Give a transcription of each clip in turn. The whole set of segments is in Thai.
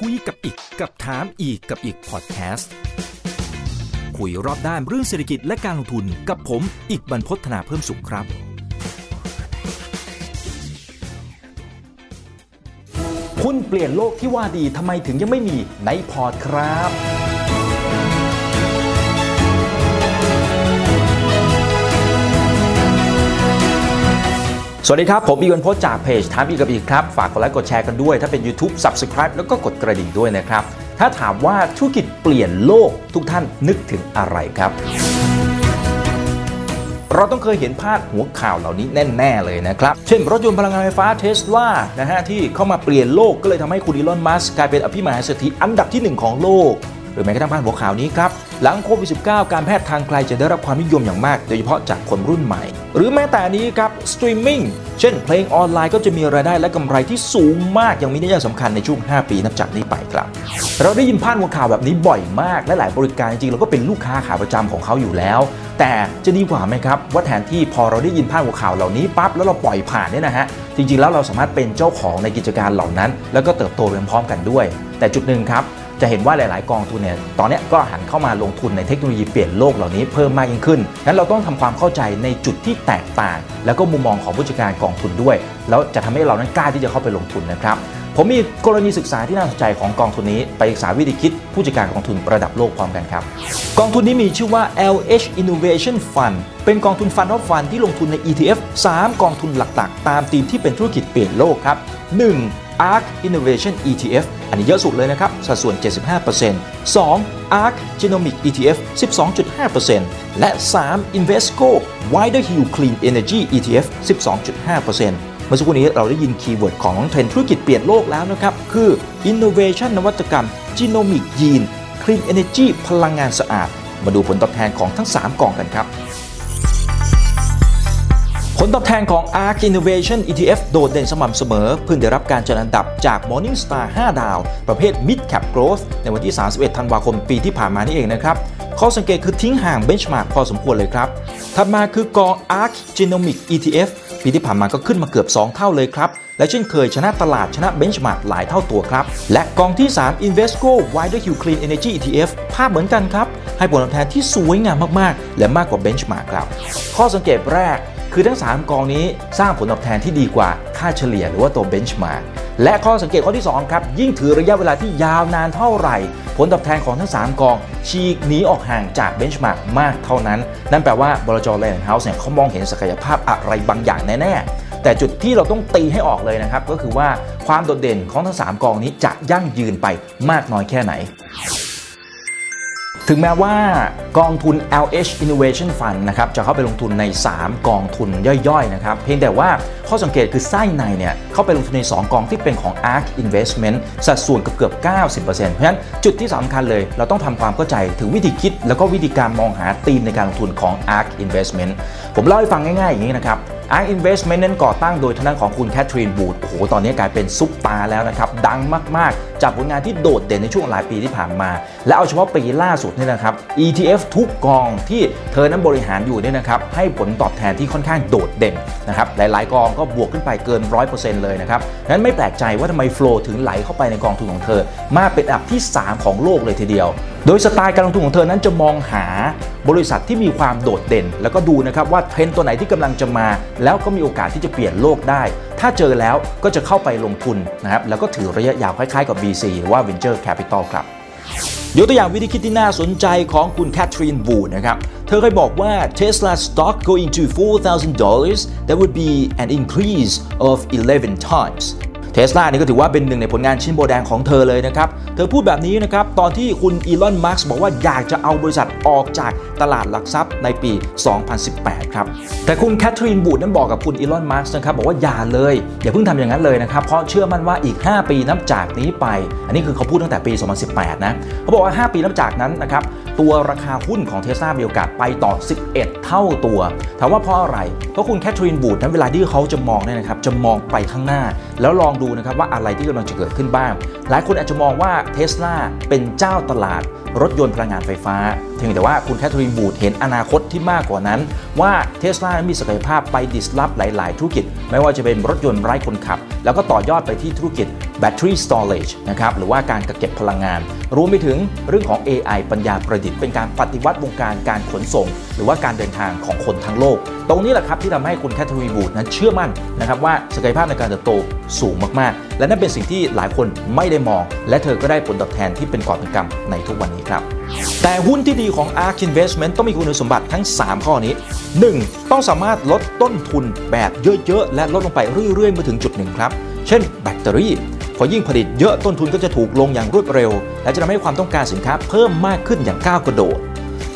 คุยกับอีกกับถามอีกกับอีกพอดแคสต์คุยรอบด้านเรื่องเศรษฐกิจและการลงทุนกับผมอีกบรรพฒนาเพิ่มสุขครับ คุณเปลี่ยนโลกที่ว่าดีทำไมถึงยังไม่มีในพอร์ตครับ สวัสดีครับ ผมอีกวันพสต์จากเพจถามอีกกับอีกครับ ฝากกดไลค์กดแชร์กันด้วย ถ้าเป็น YouTube Subscribe แล้วก็กดกระดิ่งด้วยนะครับ ถ้าถามว่าธุรกิจเปลี่ยนโลกทุกท่านนึกถึงอะไรครับ เราต้องเคยเห็นพาดหัวข่าวเหล่านี้แน่ ๆ เลยนะครับ เช่น รถยนต์พลังงานไฟฟ้าเทสลานะฮะที่เข้ามาเปลี่ยนโลกก็เลยทำให้คุณอีลอนมัสก์กลายเป็นอภิมหาเศรษฐีอันดับที่ 1 ของโลก หรือแม้กระทั่งพาดหัวข่าวนี้ครับหลังโควิด -19 การแพทย์ทางไกลจะได้รับความนิยมอย่างมากโดยเฉพาะจากคนรุ่นใหม่ หรือแม้แต่นี้ครับสตรีมมิ่งเช่นเพลงออนไลน์ก็จะมีรายได้และกำไรที่สูงมากอย่างมีนัยสำคัญในช่วง 5 ปีนับจากนี้ไปครับ เราได้ยินพาดหัวข่าวแบบนี้บ่อยมากและหลายบริการจริงๆเราก็เป็นลูกค้าขาประจำของเขาอยู่แล้ว แต่จะดีกว่าไหมครับว่าแทนที่พอเราได้ยินพาดหัวข่าวเหล่านี้ปั๊บแล้วเราปล่อยผ่านเนี่ยนะฮะจริงๆแล้วเราสามารถเป็นเจ้าของในกิจการเหล่านั้น แล้วก็เติบโตไปพร้อมๆกันด้วย แต่จุดหนึ่งครับ จะเห็นว่าหลาย ๆ กองทุนเนี่ยตอนนี้ก็หันเข้ามาลงทุนในเทคโนโลยีเปลี่ยนโลกเหล่านี้เพิ่มมากยิ่งขึ้นงั้นเราต้องทำความเข้าใจในจุดที่แตกต่าง แล้วก็มุมมองของผู้จัดการกองทุนด้วย แล้วจะทำให้เรานั้นกล้าที่จะเข้าไปลงทุนนะครับผมมีกรณีศึกษาที่น่าสนใจของกองทุนนี้ไปศึกษาวิธีคิดผู้จัดการกองทุนระดับโลกพร้อมกันครับ กองทุนนี้มีชื่อว่า LH Innovation Fund เป็นกองทุนฟันออฟฟันที่ลงทุนใน ETF 3 กองทุนหลัก ๆ ตามธีมที่เป็นธุรกิจเปลี่ยนโลกครับ 1. ARK Innovation ETF อันนี้เยอะสุดเลยนะครับ สัดส่วน 75% 2. ARK Genomic ETF 12.5%และ 3. Invesco Wider Hill Clean Energy ETF 12.5%เมื่อสักครู่นี้เราได้ยิน keyword ของเทรนธุรกิจเปลี่ยนโลกแล้วนะครับ คือ Innovation นวัตกรรม Genomic ยีน Clean Energy พลังงานสะอาด มาดูผลตอบแทนของทั้ง 3กองกันครับ ผลตอบแทนของ ARK Innovation ETF โดดเด่นสม่ำเสมอ เพิ่งได้รับการจัดอันดับจาก Morningstar 5 ดาว ประเภท Mid Cap Growth ในวันที่ 31 ธันวาคมปีที่ผ่านมานี่เองนะครับ ข้อสังเกตคือทิ้งห่าง benchmark พอสมควรเลยครับ ถัดมาคือกอง ARK Genomic ETF ปีที่ผ่านมาก็ขึ้นมาเกือบ 2 เท่าเลยครับ และเช่นเคยชนะตลาดชนะ benchmark หลายเท่าตัวครับ และกองที่ 3 Invesco WilderHill Clean Energy ETF ภาพเหมือนกันครับ ให้ผลตอบแทนที่สวยงามมากๆ และมากกว่า benchmark ครับ ข้อสังเกตแรกคือทั้ง 3 กองนี้สร้างผลตอบแทนที่ดีกว่าค่าเฉลี่ยหรือว่าตัว benchmark และข้อสังเกตข้อที่ 2 ครับ ยิ่งถือระยะเวลาที่ยาวนานเท่าไหร่ ผลตอบแทนของทั้ง 3 กอง ฉีกหนีออกห่างจาก benchmark มากเท่านั้น นั่นแปลว่าบลจแลนด์เฮาส์เนี่ยเขามองเห็นศักยภาพอะไรบางอย่างแน่ ๆ แต่จุดที่เราต้องตีให้ออกเลยนะครับ ก็คือว่าความโดดเด่นของทั้ง 3 กองนี้จะยั่งยืนไปมากน้อยแค่ไหน ถึงแม้ว่ากองทุน LH Innovation Fund นะครับจะเข้าไปลงทุนใน 3 กองทุนย่อยๆนะครับเพียงแต่ว่าข้อสังเกตคือไส้ในเนี่ยเข้าไปลงทุนใน 2 กองที่เป็นของ ARK Investment สัดส่วนเกือบๆ90%เพราะฉะนั้นจุดที่สำคัญเลยเราต้องทำความเข้าใจถึงวิธีคิด แล้วก็วิธีการมองหาธีมในการลงทุนของ ARK Investment ผมเล่าให้ฟังง่ายๆอย่างนี้นะครับ ARK Investment นั้นก่อตั้งโดยทางด้านของคุณแคทรีนบูดโอ้โหตอนนี้กลายเป็นซุปตาแล้วนะครับ ดังมากๆ จากผลงานที่โดดเด่นในช่วงหลายปีที่ผ่านมา และเอาเฉพาะปีล่าสุดนี่นะครับ ETF ทุกกองที่เธอนั้นบริหารอยู่เนี่ยนะครับให้ผลตอบแทนที่ค่อนข้างโดดเด่นนะครับหลายๆ กองก็บวกขึ้นไปเกิน 100%เลยนะครับนั้นไม่แปลกใจว่าทำไมโฟลถึงไหลเข้าไปในกองทุนของเธอ มากเป็นอันดับที่ 3 ของโลกเลยทีเดียว โดยสไตล์การลงทุนของเธอนั้นจะมองหาบริษัทที่มีความโดดเด่น แล้วก็ดูนะครับว่าเทรนด์ตัวไหนที่กำลังจะมา แล้วก็มีโอกาสที่จะเปลี่ยนโลกได้ ถ้าเจอแล้วก็จะเข้าไปลงทุนนะครับแล้วก็ถือระยะยาวคล้ายๆกับ VC หรือว่า Venture Capital ครับยกตัวอย่างวิธีคิดที่น่าสนใจของคุณแคทรีนบูนะครับ เธอเคยบอกว่า Tesla stock going to $4,000 that would be an increase of 11 times เท สลานี่ก็ถือว่าเป็นหนึ่งในผลงานชิ้นโบแดงของเธอเลยนะครับ เธอพูดแบบนี้นะครับ ตอนที่คุณอีลอน มาร์กบอกว่าอยากจะเอาบริษัทออกจากตลาดหลักทรัพย์ในปี 2018 ครับ แต่คุณแคทรีนบูดนั้นบอกกับคุณอีลอน มาร์กนะครับ บอกว่าอย่าเลย อย่าเพิ่งทำอย่างนั้นเลยนะครับ เพราะเชื่อมั่นว่าอีก 5 ปีนับจากนี้ไป อันนี้คือเขาพูดตั้งแต่ปี 2018 นะ เขาบอกว่า 5 ปีนับจากนั้นนะครับ ตัวราคาหุ้นของเทสลามีโอกาสไปต่อ 11 เท่าตัว ถามว่าเพราะอะไร เพราะคุณแคทรีนวูดนั้นเวลาที่เขาจะมองเนี่ยนะครับ จะมองไปข้างหน้า แล้วลองดูนะครับว่าอะไรที่กำลังจะเกิดขึ้นบ้าง หลายคนอาจจะมองว่าเทสลาเป็นเจ้าตลาดรถยนต์พลังงานไฟฟ้าเพียงแต่ว่าคุณแคทรีนวูดเห็นอนาคตที่มากกว่านั้น ว่าเทสลามีศักยภาพไป disrupt หลาย ๆ ธุรกิจ ไม่ว่าจะเป็นรถยนต์ไร้คนขับ แล้วก็ต่อยอดไปที่ธุรกิจ battery storage นะครับหรือว่าการกักเก็บพลังงาน รวมไปถึงเรื่องของ AI ปัญญาประดิษฐ์เป็นการปฏิวัติวงการการขนส่ง หรือว่าการเดินทางของคนทั้งโลก ตรงนี้แหละครับที่ทำให้คุณแคทเธอรีนบูดนั้นเชื่อมั่นนะครับว่าศักยภาพในการเติบโตสูงมากๆ และนั่นเป็นสิ่งที่หลายคนไม่ได้มอง และเธอก็ได้ผลตอบแทนที่เป็นกอบเป็นกำในทุกวันนี้ครับแต่หุ้นที่ดีของ ARK Investment ต้องมีคุณสมบัติทั้ง 3 ข้อนี้ 1. ต้องสามารถลดต้นทุนแบบเยอะๆ และลดลงไปเรื่อยๆมาถึงจุดหนึ่งครับ เช่นแบตเตอรี่ พอยิ่งผลิตเยอะต้นทุนก็จะถูกลงอย่างรวดเร็ว และจะทำให้ความต้องการสินค้าเพิ่มมากขึ้นอย่างก้าวกระโดด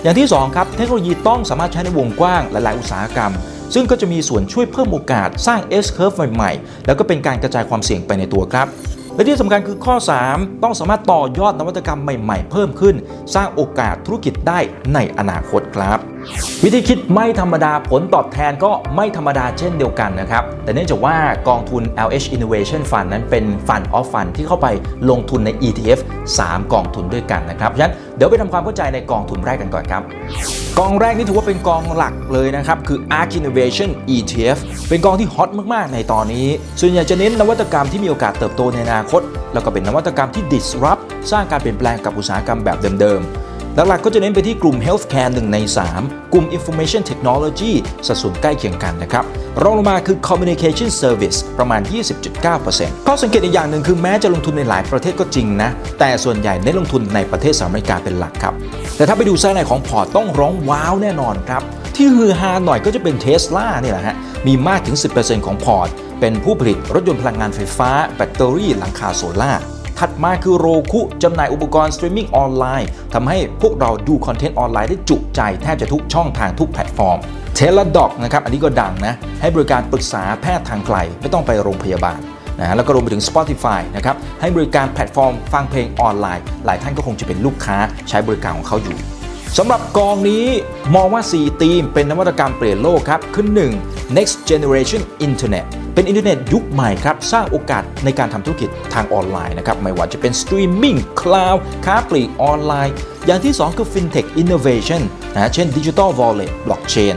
อย่างที่2ครับเทคโนโลยีต้องสามารถใช้ในวงกว้างหลาย ๆ อุตสาหกรรม ซึ่งก็จะมีส่วนช่วยเพิ่มโอกาสสร้าง S curve ใหม่ ๆ แล้วก็เป็นการกระจายความเสี่ยงไปในตัวครับ และที่สำคัญคือข้อ 3 ต้องสามารถต่อยอดนวัตกรรมใหม่ ๆ เพิ่มขึ้น สร้างโอกาสธุรกิจได้ในอนาคตครับ วิธีคิดไม่ธรรมดาผลตอบแทนก็ไม่ธรรมดาเช่นเดียวกันนะครับ แต่เนื่องจากว่ากองทุน LH Innovation Fund นั้นเป็น Fund of Fund ที่เข้าไปลงทุนใน ETF 3 กองทุนด้วยกันนะครับฉะนั้นเดี๋ยวไปทำความเข้าใจในกองทุนแรกกันก่อนครับ กองแรกนี่ถือว่าเป็นกองหลักเลยนะครับ คือ ARK Innovation ETF เป็นกองที่ฮอตมาก ๆ ในตอนนี้ ส่วนใหญ่จะเน้นนวัตกรรมที่มีโอกาสเติบโตในอนาคต แล้วก็เป็นนวัตกรรมที่ disrupt สร้างการเปลี่ยนแปลงกับอุตสาหกรรมแบบเดิมๆ หลักๆก็จะเน้นไปที่กลุ่ม healthcare 1 ใน 3 กลุ่ม information technology สัดส่วนใกล้เคียงกันนะครับรองลงมาคือ communication service ประมาณ 20.9%ข้อสังเกตอีกอย่างหนึ่งคือแม้จะลงทุนในหลายประเทศก็จริงนะ แต่ส่วนใหญ่เน้นลงทุนในประเทศสหรัฐอเมริกาเป็นหลักครับ แต่ถ้าไปดูไส้ในของพอร์ตต้องร้องว้าวแน่นอนครับ ที่ฮือฮาหน่อยก็จะเป็นเทสลาเนี่ยแหละฮะมีมากถึง 10%ของพอร์ต เป็นผู้ผลิตรถยนต์พลังงานไฟฟ้า แบตเตอรี่หลังคาโซล่า ถัดมาคือ Roku จำหน่ายอุปกรณ์สตรีมมิ่งออนไลน์ทำให้พวกเราดูคอนเทนต์ออนไลน์ได้จุใจแทบจะทุกช่องทางทุกแพลตฟอร์ม Teladoc นะครับอันนี้ก็ดังนะให้บริการปรึกษาแพทย์ทางไกล ไม่ต้องไปโรงพยาบาลนะแล้วก็รวมไปถึง Spotify นะครับให้บริการแพลตฟอร์มฟังเพลงออนไลน์ หลายท่านก็คงจะเป็นลูกค้าใช้บริการของเขาอยู่ สำหรับกองนี้มองว่า4ธีมเป็นนวัตกรรมเปลี่ยนโลกครับคือ1 next generation internet เป็นอินเทอร์เน็ตยุคใหม่ครับ สร้างโอกาสในการทำธุรกิจทางออนไลน์นะครับ ไม่ว่าจะเป็นสตรีมมิ่งคลาวด์ค้าปลีกออนไลน์ อย่างที่ 2 คือ fintech innovation นะเช่น digital wallet blockchain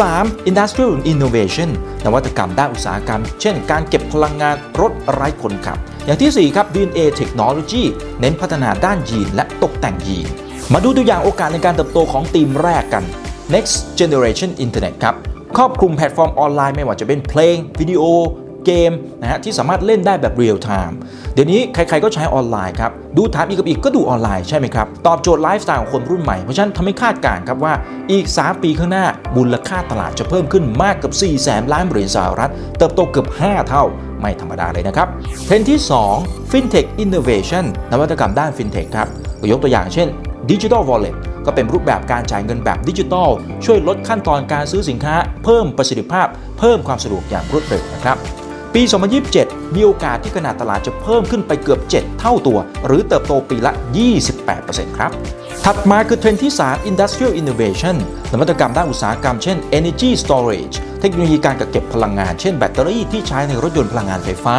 3. Industrial Innovation นวัตกรรมด้านอุตสาหกรรม เช่น การเก็บพลังงานรถไร้คนขับ อย่างที่ 4 ครับ DNA Technology เน้นพัฒนาด้านยีนและตกแต่งยีน มาดูตัวอย่างโอกาสในการเติบโตของธีมแรกกัน Next Generation Internet ครับ ครอบคลุมแพลตฟอร์มออนไลน์ไม่ว่าจะเป็นเพลง วิดีโอ เกมนะฮะที่สามารถเล่นได้แบบเรียลไทม์เดี๋ยวนี้ใครๆก็ใช้ออนไลน์ครับ ดูถามอีกกับอิกก็ดูออนไลน์ใช่ไหมครับ ตอบโจทย์ไลฟ์สไตล์ของคนรุ่นใหม่ เพราะฉะนั้นทำให้คาดการณ์ครับว่าอีก 3 ปีข้างหน้ามูลค่าตลาดจะเพิ่มขึ้นมากเกือบ4แสนล้านเหรียญสหรัฐ เติบโตเกือบ 5 เท่าไม่ธรรมดาเลยนะครับเทรนด์ที่ 2 FinTech Innovation นวัตกรรมด้าน FinTech ครับยกตัวอย่างเช่น Digital Wallet ก็เป็นรูปแบบการจ่ายเงินแบบดิจิทัล ช่วยลดขั้นตอนการซื้อสินค้า เพิ่มประสิทธิภาพ เพิ่มความสะดวกอย่างรวดเร็วนะครับ ปี 2027 มีโอกาสที่ขนาดตลาดจะเพิ่มขึ้นไปเกือบ 7 เท่าตัว หรือเติบโตปีละ 28%ครับถัดมาคือเทรนด์ที่ 3 Industrial Innovation นวัตกรรมด้านอุตสาหกรรมเช่น Energy Storage เทคโนโลยีการกักเก็บพลังงาน เช่นแบตเตอรี่ที่ใช้ในรถยนต์พลังงานไฟฟ้า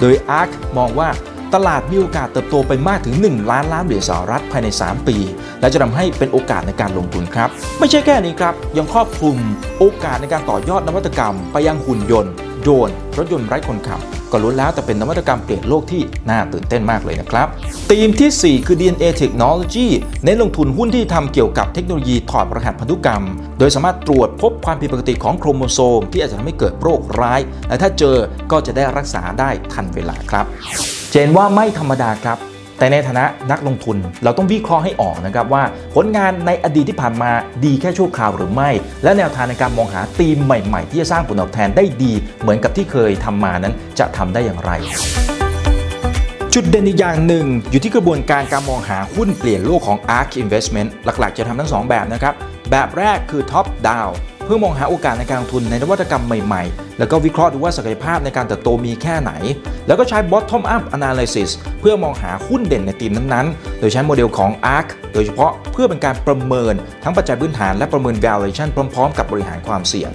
โดย ARK มองว่า ตลาดมีโอกาสเติบโตไปมากถึง 1 ล้านล้านเหรียญสหรัฐภายใน 3 ปี และจะทำให้เป็นโอกาสในการลงทุนครับ ไม่ใช่แค่นี้ครับ ยังครอบคลุมโอกาสในการต่อยอดนวัตกรรม ไปยังหุ่นยนต์โดรนรถยนต์ไร้คนขับก็ล้วนแล้วแต่เป็นนวัตกรรมเปลี่ยนโลกที่น่าตื่นเต้นมากเลยนะครับธีมที่ 4 คือ DNA Technology เน้นลงทุนหุ้นที่ทำเกี่ยวกับเทคโนโลยีถอดรหัสพันธุกรรม โดยสามารถตรวจพบความผิดปกติของโครโมโซม ที่อาจจะทำให้เกิดโรคร้าย และถ้าเจอก็จะได้รักษาได้ทันเวลาครับ เจนว่าไม่ธรรมดาครับ แต่ในฐานะนักลงทุนเราต้องวิเคราะห์ให้ออกนะครับว่าผลงานในอดีตที่ผ่านมาดีแค่ชั่วคราวหรือไม่ และแนวทางในการมองหาธีมใหม่ๆ ที่จะสร้างผลตอบแทนได้ดี เหมือนกับที่เคยทำมานั้นจะทำได้อย่างไรจุดเด่นอีกอย่างหนึ่ง อยู่ที่กระบวนการการมองหาหุ้นเปลี่ยนโลกของ ARK Investment หลักๆ จะทำทั้ง 2 แบบนะครับ แบบแรกคือ Top Down พื่อมองหาโอกาสในการลงทุนในนวัตกรรมใหม่ๆ แล้วก็วิเคราะห์ดูว่าศักยภาพในการเติบโตมีแค่ไหน แล้วก็ใช้ Bottom Up Analysis เพื่อมองหาหุ้นเด่นในทีมนั้นๆ โดยใช้โมเดลของ ARK โดยเฉพาะเพื่อเป็นการประเมินทั้งปัจจัยพื้นฐานและประเมิน valuation พร้อมๆ กับบริหารความเสี่ยง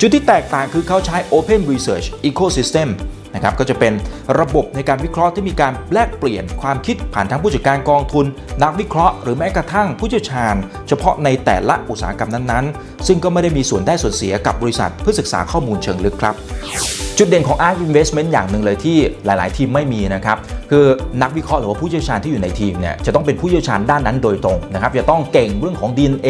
จุดที่แตกต่างคือเขาใช้ Open Research Ecosystem นะครับก็จะเป็นระบบในการวิเคราะห์ที่มีการแลกเปลี่ยนความคิดผ่านทั้งผู้จัดการกองทุน นักวิเคราะห์หรือแม้กระทั่งผู้เชี่ยวชาญ เฉพาะในแต่ละอุตสาหกรรมนั้นๆ ซึ่งก็ไม่ได้มีส่วนได้ส่วนเสียกับบริษัทเพื่อศึกษาข้อมูลเชิงลึกครับ จุดเด่นของ ARK Investment อย่างหนึ่งเลยที่หลาย ๆ ทีมไม่มีนะครับ คือนักวิเคราะห์หรือว่าผู้เชี่ยวชาญที่อยู่ในทีมเนี่ยจะต้องเป็นผู้เชี่ยวชาญด้านนั้นโดยตรงนะครับจะต้องเก่งเรื่องของ DNA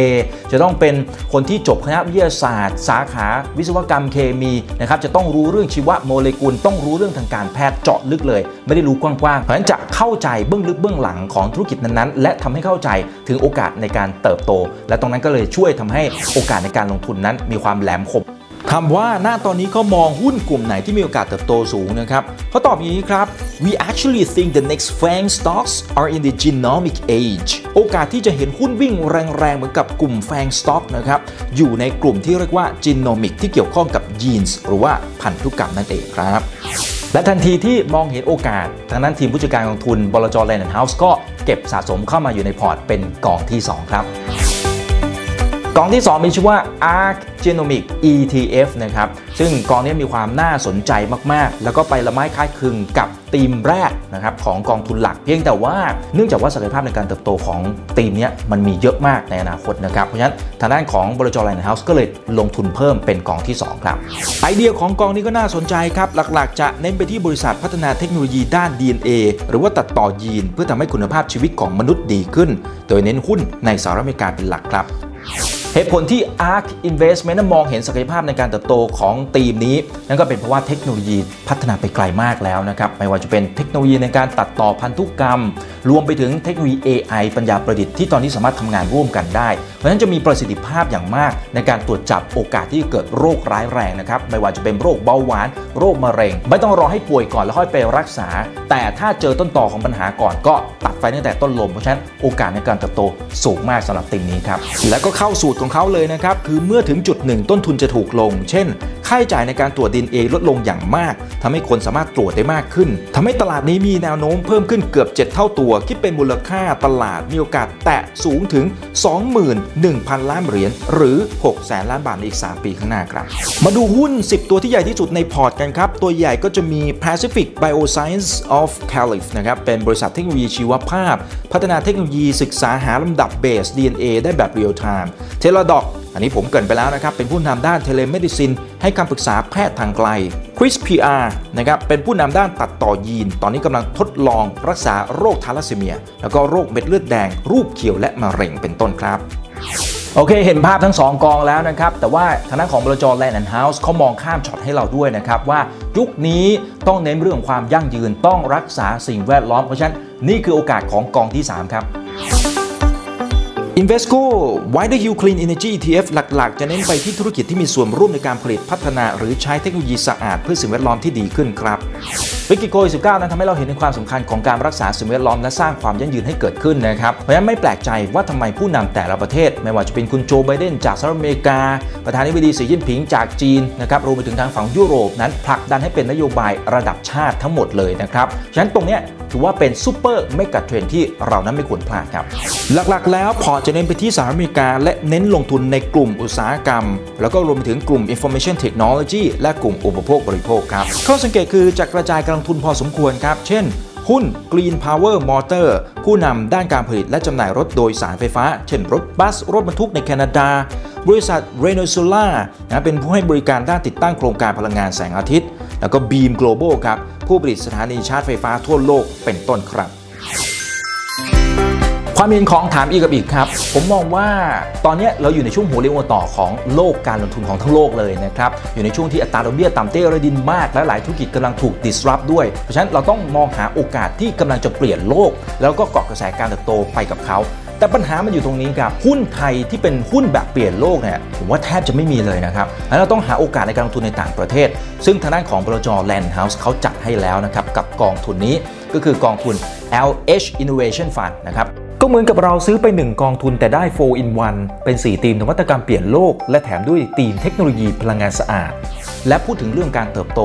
จะต้องเป็นคนที่จบคณะวิทยาศาสตร์ สาขา วิศวกรรมเคมีนะครับจะต้องรู้เรื่องชีวโมเลกุล ต้องรู้เรื่องทางการแพทย์เจาะลึกเลย ไม่ได้รู้กว้างๆเพราะฉะนั้นจะเข้าใจเบื้องลึกเบื้องหลังของธุรกิจนั้นๆ และทำให้เข้าใจถึงโอกาสในการเติบโต และตรงนั้นก็เลยช่วยทำให้โอกาสในการลงทุนนั้นมีความแหลมคมถามว่าหน้าตอนนี้เขามองหุ้นกลุ่มไหนที่มีโอกาสเติบโตสูงนะครับเขาตอบอย่างนี้ครับ we actually think the next FANG stocks are in the genomic age โอกาสที่จะเห็นหุ้นวิ่งแรงๆ เหมือนกับกลุ่ม FANG stock นะครับ อยู่ในกลุ่มที่เรียกว่า genomic ที่เกี่ยวข้องกับยีนส์หรือว่าพันธุกรรมนั่นเองครับ และทันทีที่มองเห็นโอกาส ทางนั้นทีมผู้จัดการกองทุนบลจแลนด์เฮาส์ก็เก็บสะสมเข้ามาอยู่ในพอร์ตเป็นกองที่ 2 ครับ กองที่ 2 มีชื่อว่า ARK Genomic ETF นะครับ ซึ่งกองนี้มีความน่าสนใจมาก ๆ แล้วก็ไปละไม้คล้ายคลึงกับธีมแรกนะครับของกองทุนหลัก เพียงแต่ว่าเนื่องจากว่าศักยภาพในการเติบโตของธีมนี้มันมีเยอะมากในอนาคตนะครับ เพราะฉะนั้นทางด้านของบริจอแลน์เฮาส์ก็เลยลงทุนเพิ่มเป็นกองที่ 2 ครับ ไอเดียของกองนี้ก็น่าสนใจครับ หลัก ๆ จะเน้นไปที่บริษัทพัฒนาเทคโนโลยีด้าน DNA หรือว่าตัดต่อยีน เพื่อทำให้คุณภาพชีวิตของมนุษย์ดีขึ้น โดยเน้นหุ้นในสหรัฐอเมริกาเป็นหลักครับ เหตุผลที่ ARK Investment มองเห็นศักยภาพในการเติบโตของทีมนี้ นั่นก็เป็นเพราะว่าเทคโนโลยีพัฒนาไปไกลมากแล้วนะครับ ไม่ว่าจะเป็นเทคโนโลยีในการตัดต่อพันธุกรรม รวมไปถึงเทคโนโลยี AI ปัญญาประดิษฐ์ที่ตอนนี้สามารถทำงานร่วมกันได้ ราะฉะนั้นจะมีประสิทธิภาพอย่างมากในการตรวจจับโอกาสที่เกิดโรคร้ายแรงนะครับ ไม่ว่าจะเป็นโรคเบาหวาน โรคมะเร็ง ไม่ต้องรอให้ป่วยก่อนแล้วค่อยไปรักษา แต่ถ้าเจอต้นต่อของปัญหาก่อนก็ตัดไฟตั้งแต่ต้นลม เพราะฉะนั้นโอกาสในการเติบโตสูงมากสำหรับทีมนี้ครับ แล้วก็เข้าสูตรของเขาเลยนะครับ คือเมื่อถึงจุดหนึ่งต้นทุนจะถูกลง เช่น ค่าใช้จ่ายในการตรวจ DNA ลดลงอย่างมากทำให้คนสามารถตรวจได้มากขึ้นทำให้ตลาดนี้มีแนวโน้มเพิ่มขึ้นเกือบ 7 เท่าตัว คิดเป็นมูลค่าตลาดมีโอกาสแตะสูงถึง 21,000 ล้านเหรียญหรือ 6 แสนล้านบาทในอีก 3 ปีข้างหน้าครับ มาดูหุ้น 10 ตัวที่ใหญ่ที่สุดในพอร์ตกันครับ ตัวใหญ่ก็จะมี Pacific Biosciences of California นะครับ เป็นบริษัทเทคโนโลยีชีวภาพ พัฒนาเทคโนโลยีศึกษาหาลำดับเบส DNA ได้แบบเรียลไทม์ Teladoc อันนี้ผมเกริ่นไปแล้วนะครับ เป็นผู้นำด้าน telemedicine ให้คำปรึกษาแพทย์ทางไกล CRISPR นะครับเป็นผู้นำด้านตัดต่อยีน ตอนนี้กำลังทดลองรักษาโรคทาลัสซีเมีย แล้วก็โรคเม็ดเลือดแดง รูปเคียวและมะเร็งเป็นต้นครับโอเค เห็นภาพทั้ง 2 กองแล้วนะครับ แต่ว่าทางด้านของบลจ.แลนด์แอนด์เฮ้าส์เขามองข้ามช็อตให้เราด้วยนะครับ ว่ายุคนี้ต้องเน้นเรื่องของความยั่งยืนต้องรักษาสิ่งแวดล้อม เพราะฉะนั้นนี่คือโอกาสของกองที่ 3 ครับ Invesco WilderHill Clean Energy ETF หลัก ๆ จะเน้นไปที่ธุรกิจที่มีส่วนร่วมในการผลิตพัฒนา หรือใช้เทคโนโลยีสะอาดเพื่อสิ่งแวดล้อมที่ดีขึ้นครับวิกฤตโควิด 19 นั้นทำให้เราเห็นถึงความสำคัญของการรักษาสิ่งแวดล้อมและสร้างความยั่งยืนให้เกิดขึ้นนะครับ เพราะฉะนั้นไม่แปลกใจว่าทำไมผู้นำแต่ละประเทศ ไม่ว่าจะเป็นคุณโจไบเดนจากสหรัฐอเมริกา ประธานาธิบดีสีจิ้นผิงจากจีนนะครับรวมไปถึงทางฝั่งยุโรปนั้นผลักดันให้เป็นนโยบายระดับชาติทั้งหมดเลยนะครับ ฉะนั้นตรงเนี้ย ถือว่าเป็น super megatrend ที่เรานั้นไม่ควรพลาดครับ หลักๆ แล้วพอจะเน้นไปที่สหรัฐอเมริกา และเน้นลงทุนในกลุ่มอุตสาหกรรม แล้วก็รวมไปถึงกลุ่ม Information Technology และกลุ่มอุปโภคบริโภคครับข้อสังเกตคือจะกระจายการลงทุนพอสมควรครับ เช่นหุ้น Green Power Motor ผู้นำด้านการผลิตและจำหน่ายรถโดยสารไฟฟ้า เช่นรถบัส รถบรรทุกในแคนาดา บริษัท r e n o s o l a นะเป็นผู้ให้บริการด้านติดตั้งโครงการพลังงานแสงอาทิตย์ แล้วก็ Beam Global ครับ ผู้ผลิตสถานีชาร์จไฟฟ้าทั่วโลกเป็นต้นครับ ความเห็นของถามอีกกับอีกครับ ผมมองว่าตอนนี้เราอยู่ในช่วงหัวเรียวหัวต่อของโลกการลงทุนของทั้งโลกเลยนะครับ อยู่ในช่วงที่อัตราดอกเบี้ยต่ำเต้ระดินมาก และหลายธุรกิจกำลังถูก disrupt ด้วย เพราะฉะนั้นเราต้องมองหาโอกาสที่กำลังจะเปลี่ยนโลก แล้วก็เกาะกระแสการเติบโตไปกับเขา แต่ปัญหามันอยู่ตรงนี้ครับหุ้นไทยที่เป็นหุ้นแบบเปลี่ยนโลกเนี่ยผมว่าแทบจะไม่มีเลยนะครับแล้วเราต้องหาโอกาสในการลงทุนในต่างประเทศ ซึ่งทางด้านของบรจ Land House เขาจัดให้แล้วนะครับกับกองทุนนี้ก็คือกองทุน LH Innovation Fund นะครับก็เหมือนกับเราซื้อไป 1 กองทุนแต่ได้ 4 in 1 เป็น4ธีมนวัตกรรมเปลี่ยนโลก และแถมด้วยธีมเทคโนโลยีพลังงานสะอาด และพูดถึงเรื่องการเติบโต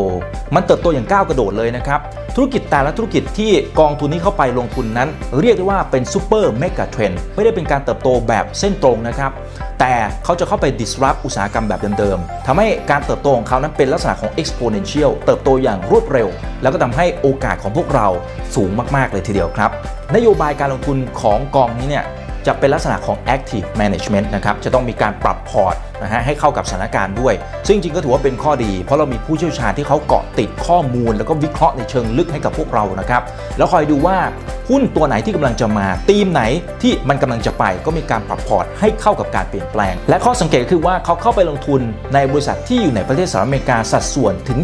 มันเติบโตอย่างก้าวกระโดดเลยนะครับ ธุรกิจแต่ละธุรกิจที่กองทุนนี้เข้าไปลงทุนนั้น เรียกได้ว่าเป็นซูเปอร์เมกะเทรนไม่ได้เป็นการเติบโตแบบเส้นตรงนะครับ แต่เขาจะเข้าไป disrupt อุตสาหกรรมแบบเดิมๆทำให้การเติบโตของเขานั้นเป็นลักษณะของ exponential เติบโตอย่างรวดเร็ว แล้วก็ทำให้โอกาสของพวกเราสูงมากๆเลยทีเดียวครับ นโยบายการลงทุนของกองนี้เนี่ย จะเป็นลักษณะของ active management นะครับ จะต้องมีการปรับพอร์ตนะฮะให้เข้ากับสถานการณ์ด้วย ซึ่งจริงก็ถือว่าเป็นข้อดี เพราะเรามีผู้เชี่ยวชาญที่เขาเกาะติดข้อมูล แล้วก็วิเคราะห์ในเชิงลึกให้กับพวกเรานะครับ แล้วคอยดูว่าหุ้นตัวไหนที่กำลังจะมาธีมไหนที่มันกำลังจะไปก็มีการปรับพอร์ตให้เข้ากับการเปลี่ยนแปลง และข้อสังเกตคือว่าเขาเข้าไปลงทุนในบริษัทที่อยู่ในประเทศสหรัฐอเมริกาสัดส่วนถึง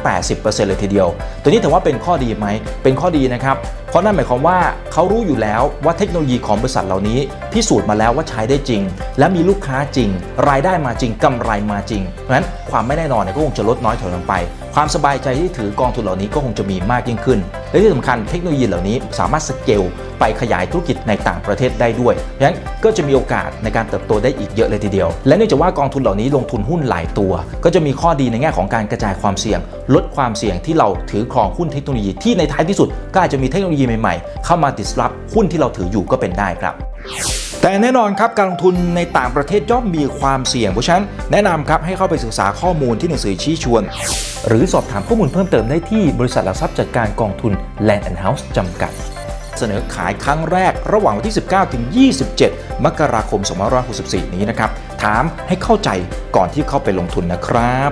70-80%เลยทีเดียว ตัวนี้ถือว่าเป็นข้อดีไหมเป็นข้อดีนะครับ เพราะนั่นหมายความว่าเขารู้อยู่แล้วว่าเทคโนโลยีของบริษัทเหล่านี้ พิสูจน์มาแล้วว่าใช้ได้จริง และมีลูกค้าจริง รายได้มาจริงกำไรมาจริง เพราะฉะนั้นความไม่แน่นอนก็คงจะลดน้อยถอยลงไปความสบายใจที่ถือกองทุนเหล่านี้ก็คงจะมีมากยิ่งขึ้น และที่สำคัญเทคโนโลยีเหล่านี้สามารถสเกลไปขยายธุรกิจในต่างประเทศได้ด้วยเพราะฉะนั้นก็จะมีโอกาสในการเติบโตได้อีกเยอะเลยทีเดียว และเนื่องจากว่ากองทุนเหล่านี้ลงทุนหุ้นหลายตัว ก็จะมีข้อดีในแง่ของการกระจายความเสี่ยง ลดความเสี่ยงที่เราถือครองหุ้นเทคโนโลยีที่ในท้ายที่สุดก็อาจจะมีเทคโนโลยีใหม่ๆ เข้ามาดิสรับหุ้นที่เราถืออยู่ก็เป็นได้ครับ แต่แน่นอนครับการลงทุนในต่างประเทศย่อมมีความเสี่ยงเพราะฉะนั้นแนะนำครับให้เข้าไปศึกษาข้อมูลที่หนังสือชี้ชวน หรือสอบถามข้อมูลเพิ่มเติมได้ที่บริษัทหลักทรัพย์จัดการกองทุน Land and House จำกัด เสนอขายครั้งแรกระหว่างวันที่ 19 ถึง 27 มกราคม 2564 นี้นะครับ ถามให้เข้าใจก่อนที่เข้าไปลงทุนนะครับ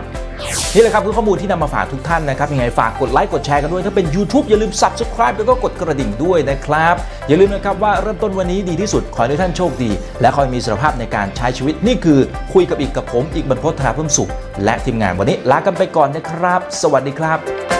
นี่แหละครับคือข้อมูลที่นำมาฝากทุกท่านนะครับยังไงฝากกดไลค์กดแชร์กันด้วย ถ้าเป็น YouTube อย่าลืม Subscribe แล้วก็กดกระดิ่งด้วยนะครับ อย่าลืมนะครับว่าเริ่มต้นวันนี้ดีที่สุด ขอให้ทุกท่านโชคดี และขอให้มีสรภาพในการใช้ชีวิตนี่คือ คุยกับอีกกับผมอีกบรรพตธนาเพิ่มสุข และทีมงานวันนี้ลากันไปก่อนนะครับ สวัสดีครับ